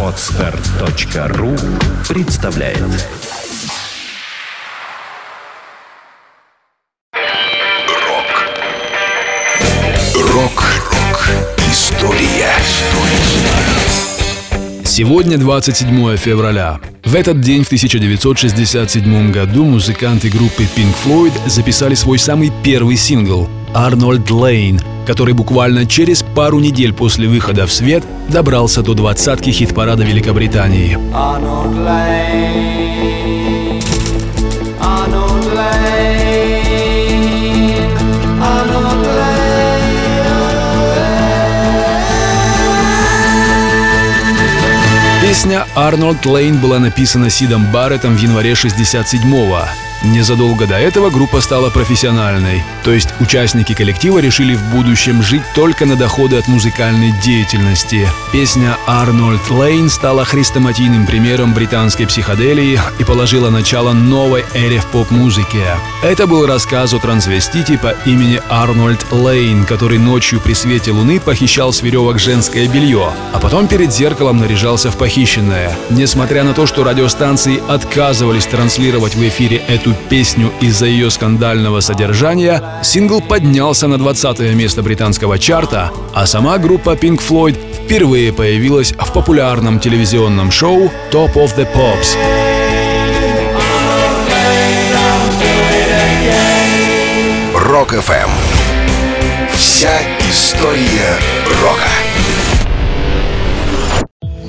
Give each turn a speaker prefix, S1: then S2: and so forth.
S1: Отстар.ру представляет. Рок. Рок-рок История.
S2: Сегодня 27 февраля. В этот день в 1967 году музыканты группы Pink Floyd записали свой самый первый сингл «Арнольд Лейн», который буквально через пару недель после выхода в свет добрался до двадцатки хит-парада Великобритании.
S3: Arnold Lane, Arnold Lane, Arnold
S2: Песня «Арнольд Лейн» была написана Сидом Барреттом в январе 67-го. Незадолго до этого группа стала профессиональной, то есть участники коллектива решили в будущем жить только на доходы от музыкальной деятельности. Песня «Арнольд Лейн» стала хрестоматийным примером британской психоделии и положила начало новой эре в поп-музыке. Это был рассказ о трансвестите по имени Арнольд Лейн, который ночью при свете луны похищал с веревок женское белье, а потом перед зеркалом наряжался в похищенное. Несмотря на то, что радиостанции отказывались транслировать в эфире песню из-за ее скандального содержания, сингл поднялся на 20 место британского чарта, а сама группа Pink Floyd впервые появилась в популярном телевизионном шоу Top of the Pops.
S1: Рок-ФМ Вся история рока